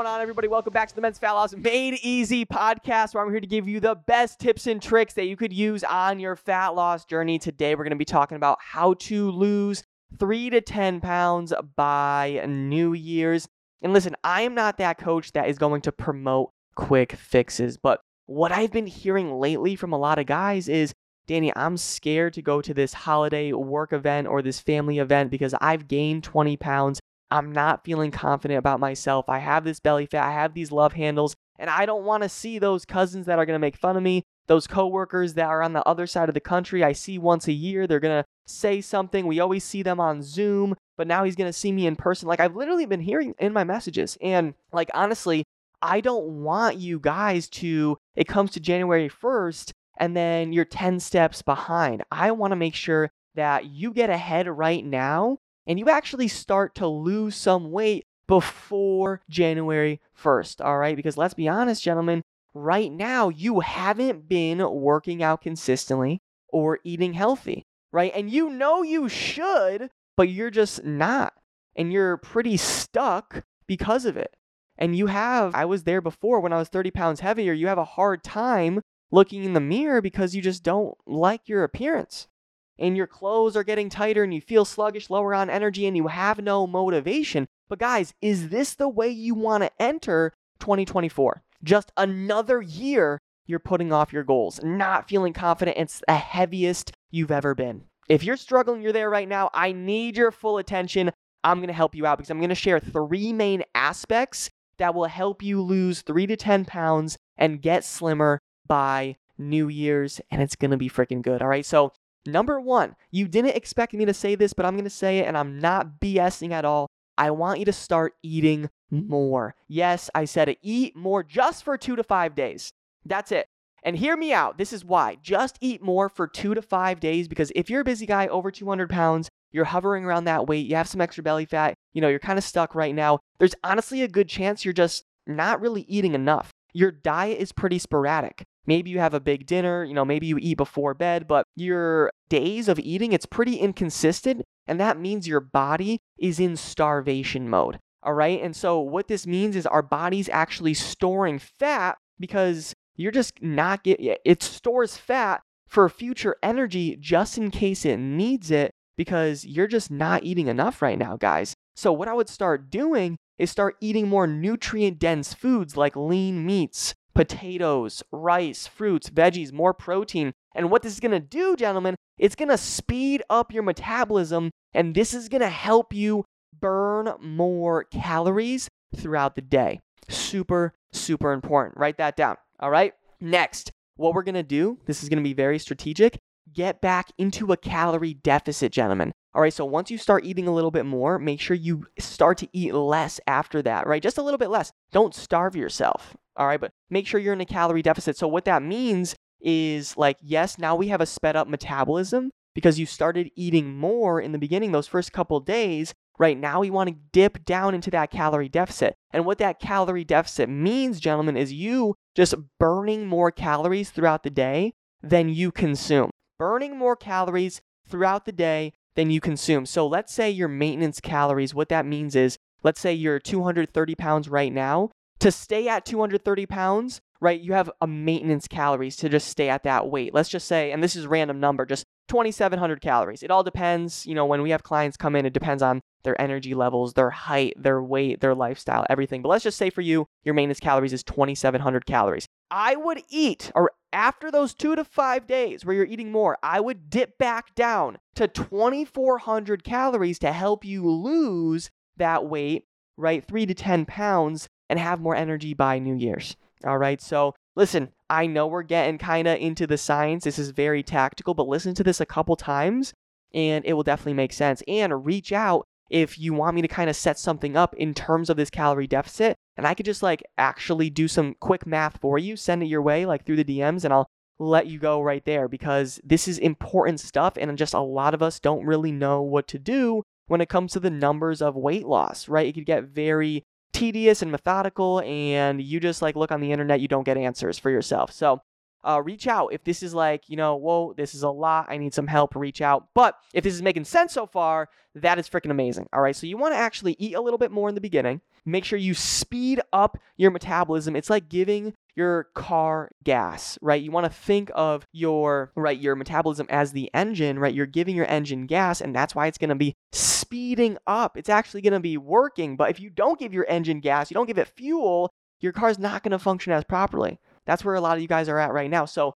Going on, everybody? Welcome back to the Men's Fat Loss Made Easy podcast, where I'm here to give you the best tips and tricks that you could use on your fat loss journey. Today, we're going to be talking about how to lose three to 10 pounds by New Year's. And listen, I am not that coach that is going to promote quick fixes, but what I've been hearing lately from a lot of guys is Danny, I'm scared to go to this holiday work event or this family event because I've gained 20 pounds I'm not feeling confident about myself. I have this belly fat, I have these love handles, and I don't want to see those cousins that are going to make fun of me, those coworkers that are on the other side of the country. I see once a year, they're going to say something. We always see them on Zoom, but now he's going to see me in person. Like I've literally been hearing in my messages. And like honestly, I don't want you guys to it comes to January 1st and then you're 10 steps behind. I want to make sure that you get ahead right now and you actually start to lose some weight before January 1st, all right? Because let's be honest, gentlemen, right now you haven't been working out consistently or eating healthy, right? And you know you should, but you're just not. And you're pretty stuck because of it. And you have, I was there before when I was 30 pounds heavier, you have a hard time looking in the mirror because you just don't like your appearance and your clothes are getting tighter and you feel sluggish, lower on energy, and you have no motivation. But guys, is this the way you want to enter 2024? Just another year you're putting off your goals, not feeling confident. It's the heaviest you've ever been. If you're struggling, you're there right now. I need your full attention. I'm going to help you out because I'm going to share three main aspects that will help you lose three to 10 pounds and get slimmer by New Year's. And it's going to be freaking good. All right. So Number one, you didn't expect me to say this, but I'm going to say it and I'm not BSing at all. I want you to start eating more. Yes, I said it. Eat more just for two to five days. That's it. And hear me out. This is why. Just eat more for two to five days because if you're a busy guy over 200 pounds, you're hovering around that weight, you have some extra belly fat, you know, you're kind of stuck right now. There's honestly a good chance you're just not really eating enough. Your diet is pretty sporadic. Maybe you have a big dinner, you know, maybe you eat before bed, but your days of eating, it's pretty inconsistent. And that means your body is in starvation mode. All right. And so what this means is our body's actually storing fat because you're just not getting it stores fat for future energy just in case it needs it because you're just not eating enough right now, guys. So what I would start doing is start eating more nutrient dense foods like lean meats, potatoes, rice, fruits, veggies, more protein. And what this is going to do, gentlemen, it's going to speed up your metabolism and this is going to help you burn more calories throughout the day. Super, super important. Write that down. All right. Next, what we're going to do, this is going to be very strategic. Get back into a calorie deficit, gentlemen. All right, so once you start eating a little bit more, make sure you start to eat less after that, right? Just a little bit less. Don't starve yourself, all right, but make sure you're in a calorie deficit. So, what that means is like, yes, now we have a sped up metabolism because you started eating more in the beginning, those first couple days. Right now, we want to dip down into that calorie deficit. And what that calorie deficit means, gentlemen, is you just burning more calories throughout the day than you consume. Burning more calories throughout the day than you consume. So let's say your maintenance calories, what that means is, let's say you're 230 pounds right now to stay at 230 pounds, right, you have a maintenance calories to just stay at that weight. Let's just say, and this is random number, just 2,700 calories. It all depends, you know, when we have clients come in, it depends on their energy levels, their height, their weight, their lifestyle, everything. But let's just say for you, your maintenance calories is 2,700 calories. I would eat, or after those two to five days where you're eating more, I would dip back down to 2,400 calories to help you lose that weight, right? Three to 10 pounds and have more energy by New Year's. All right. So listen, I know we're getting kind of into the science. This is very tactical, but listen to this a couple times and it will definitely make sense. And reach out if you want me to kind of set something up in terms of this calorie deficit and I could just like actually do some quick math for you, send it your way like through the DMs and I'll let you go right there because this is important stuff and just a lot of us don't really know what to do when it comes to the numbers of weight loss, right? It could get very tedious and methodical and you just like look on the internet, you don't get answers for yourself. So uh, reach out. If this is like, you know, whoa, this is a lot, I need some help, reach out. But if this is making sense so far, that is freaking amazing. All right, so you want to actually eat a little bit more in the beginning. Make sure you speed up your metabolism. It's like giving your car gas, right? You want to think of your right your metabolism as the engine, right? You're giving your engine gas and that's why it's going to be speeding up. It's actually going to be working, but if you don't give your engine gas, you don't give it fuel, your car's not going to function as properly. That's where a lot of you guys are at right now. So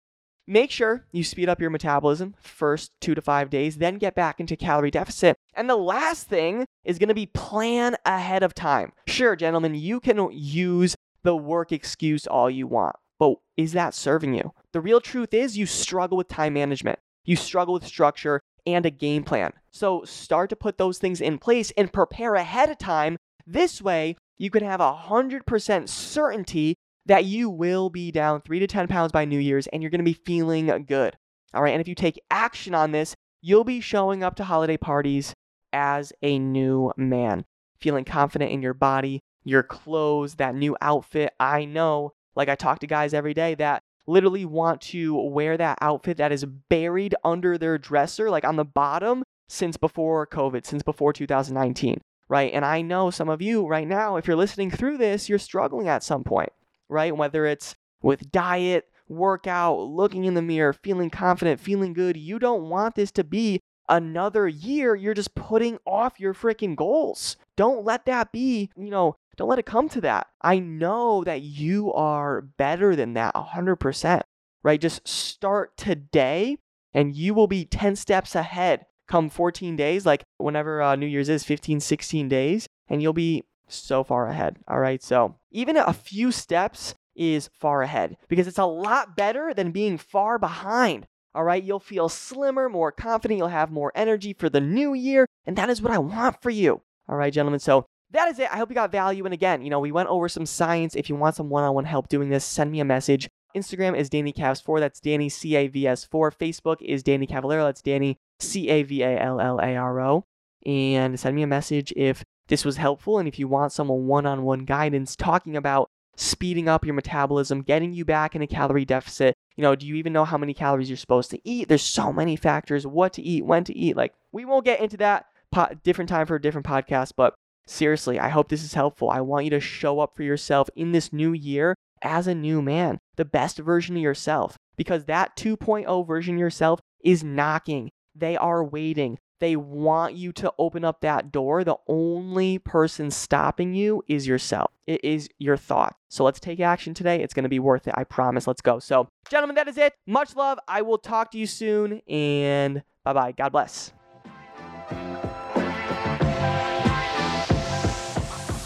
make sure you speed up your metabolism first two to five days, then get back into calorie deficit. And the last thing is going to be plan ahead of time. Sure, gentlemen, you can use the work excuse all you want, but is that serving you? The real truth is you struggle with time management, you struggle with structure and a game plan. So start to put those things in place and prepare ahead of time. This way, you can have a 100% certainty that you will be down three to 10 pounds by New Year's and you're to be feeling good. All right. And if you take action on this, you'll be showing up to holiday parties as a new man, feeling confident in your body, your clothes, that new outfit. I know, like I talk to guys every day that literally want to wear that outfit that is buried under their dresser, like on the bottom, since before COVID, since before 2019, right? And I know some of you right now, if you're listening through this, you're struggling at some point right? Whether it's with diet, workout, looking in the mirror, feeling confident, feeling good, you don't want this to be another year. You're just putting off your freaking goals. Don't let that be, you know, don't let it come to that. I know that you are better than that 100%, right? Just start today and you will be 10 steps ahead come 14 days, like whenever uh, New Year's is 15, 16 days, and you'll be so far ahead. All right. So even a few steps is far ahead because it's a lot better than being far behind. All right. You'll feel slimmer, more confident. You'll have more energy for the new year. And that is what I want for you. All right, gentlemen. So that is it. I hope you got value. And again, you know, we went over some science. If you want some one on one help doing this, send me a message. Instagram is Danny Cavs4. That's Danny C A V S 4. Facebook is Danny Cavallaro. That's Danny C A V A L L A R O. And send me a message if this was helpful. And if you want some one on one guidance talking about speeding up your metabolism, getting you back in a calorie deficit, you know, do you even know how many calories you're supposed to eat? There's so many factors what to eat, when to eat. Like, we won't get into that po- different time for a different podcast, but seriously, I hope this is helpful. I want you to show up for yourself in this new year as a new man, the best version of yourself, because that 2.0 version of yourself is knocking. They are waiting. They want you to open up that door. The only person stopping you is yourself. It is your thought. So let's take action today. It's going to be worth it. I promise. Let's go. So, gentlemen, that is it. Much love. I will talk to you soon. And bye bye. God bless.